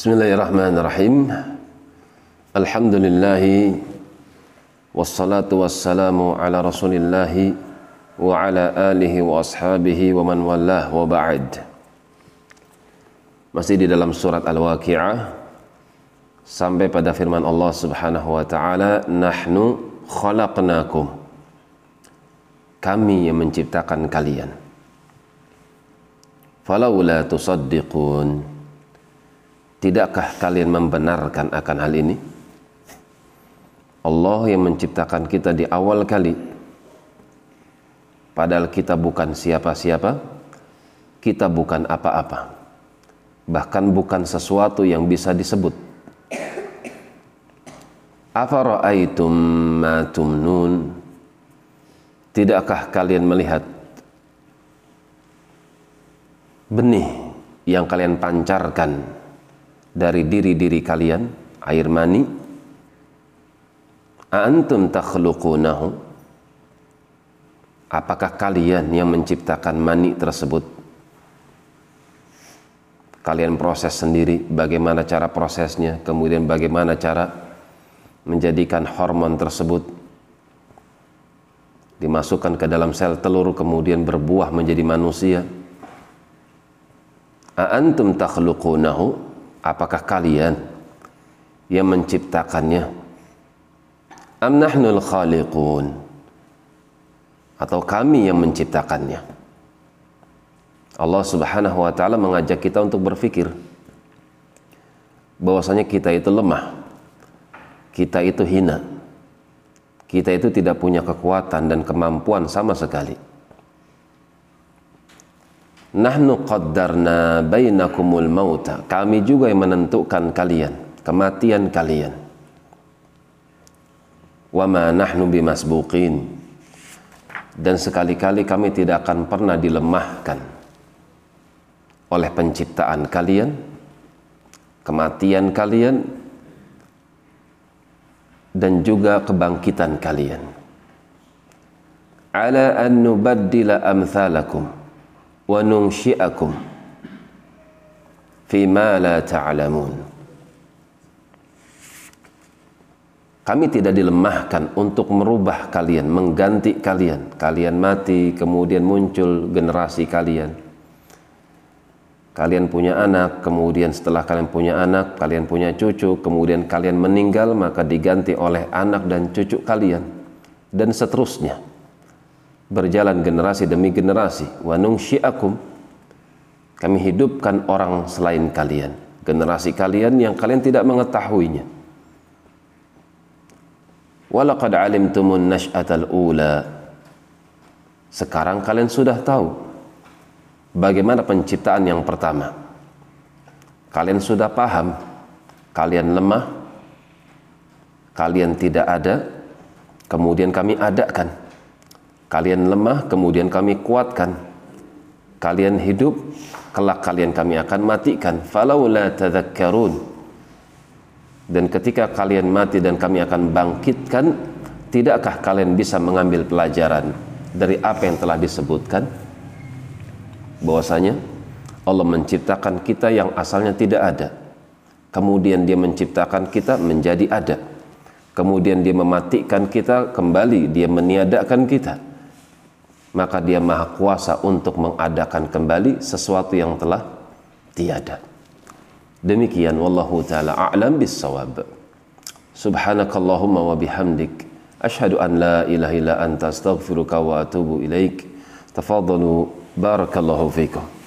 Bismillahirrahmanirrahim. Alhamdulillah wassalatu wassalamu ala Rasulillah wa ala alihi wa ashabihi wa man wallah wa ba'd. Masih di dalam surat Al-Waqi'ah sampai pada firman Allah Subhanahu wa taala, "Nahnu khalaqnakum." Kami yang menciptakan kalian. Falaula tusaddiqun Tidakkah kalian membenarkan akan hal ini? Allah yang menciptakan kita di awal kali. Padahal kita bukan siapa-siapa Kita bukan apa-apa. Bahkan bukan sesuatu yang bisa disebut. Afara'aitum ma tumnun? Tidakkah kalian melihat Benih yang kalian pancarkan dari diri-diri kalian air mani. Antum takhluqunahu. Apakah kalian yang menciptakan mani tersebut? Kalian proses sendiri bagaimana cara prosesnya kemudian bagaimana cara menjadikan hormon tersebut dimasukkan ke dalam sel telur kemudian berbuah menjadi manusia. A antum takhluqunahu apakah kalian yang menciptakannya? Am nahnul khaliqun? Atau kami yang menciptakannya? Allah Subhanahu wa taala mengajak kita untuk berpikir bahwasanya kita itu lemah kita itu hina kita itu tidak punya kekuatan dan kemampuan sama sekali Nahnu qaddarna bainakumul mauta. Kami juga yang menentukan kalian, kematian kalian. Wa ma nahnu bimasbuqin. Dan sekali-kali kami tidak akan pernah dilemahkan oleh penciptaan kalian, kematian kalian, dan juga kebangkitan kalian. Ala an nubaddila amthalakum wa nunsyi'akum fima la ta'lamun kami tidak dilemahkan untuk merubah kalian mengganti kalian. Kalian mati kemudian muncul generasi kalian. Kalian punya anak kemudian setelah kalian punya anak kalian punya cucu kemudian kalian meninggal maka diganti oleh anak dan cucu kalian dan seterusnya berjalan generasi demi generasi. Wa nungsyiakum kami hidupkan orang selain kalian. Generasi kalian yang kalian tidak mengetahuinya. Walaqad alimtumun nash'atal ula. Sekarang kalian sudah tahu bagaimana penciptaan yang pertama. Kalian sudah paham kalian lemah kalian tidak ada kemudian kami adakan Kalian lemah, kemudian kami kuatkan. Kalian hidup, kelak kalian kami akan matikan. Falaula tadhakkarun. Dan ketika kalian mati dan kami akan bangkitkan, tidakkah kalian bisa mengambil pelajaran dari apa yang telah disebutkan? Bahwasanya Allah menciptakan kita yang asalnya tidak ada. Kemudian dia menciptakan kita menjadi ada. Kemudian dia mematikan kita kembali, dia meniadakan kita maka dia maha kuasa untuk mengadakan kembali sesuatu yang telah tiada. Demikian wallahu taala a'lam bissawab. Subhanakallahumma wa bihamdik asyhadu an la ilaha illa anta astaghfiruka wa atubu ilaik. Tafadhalu barakallahu fikum.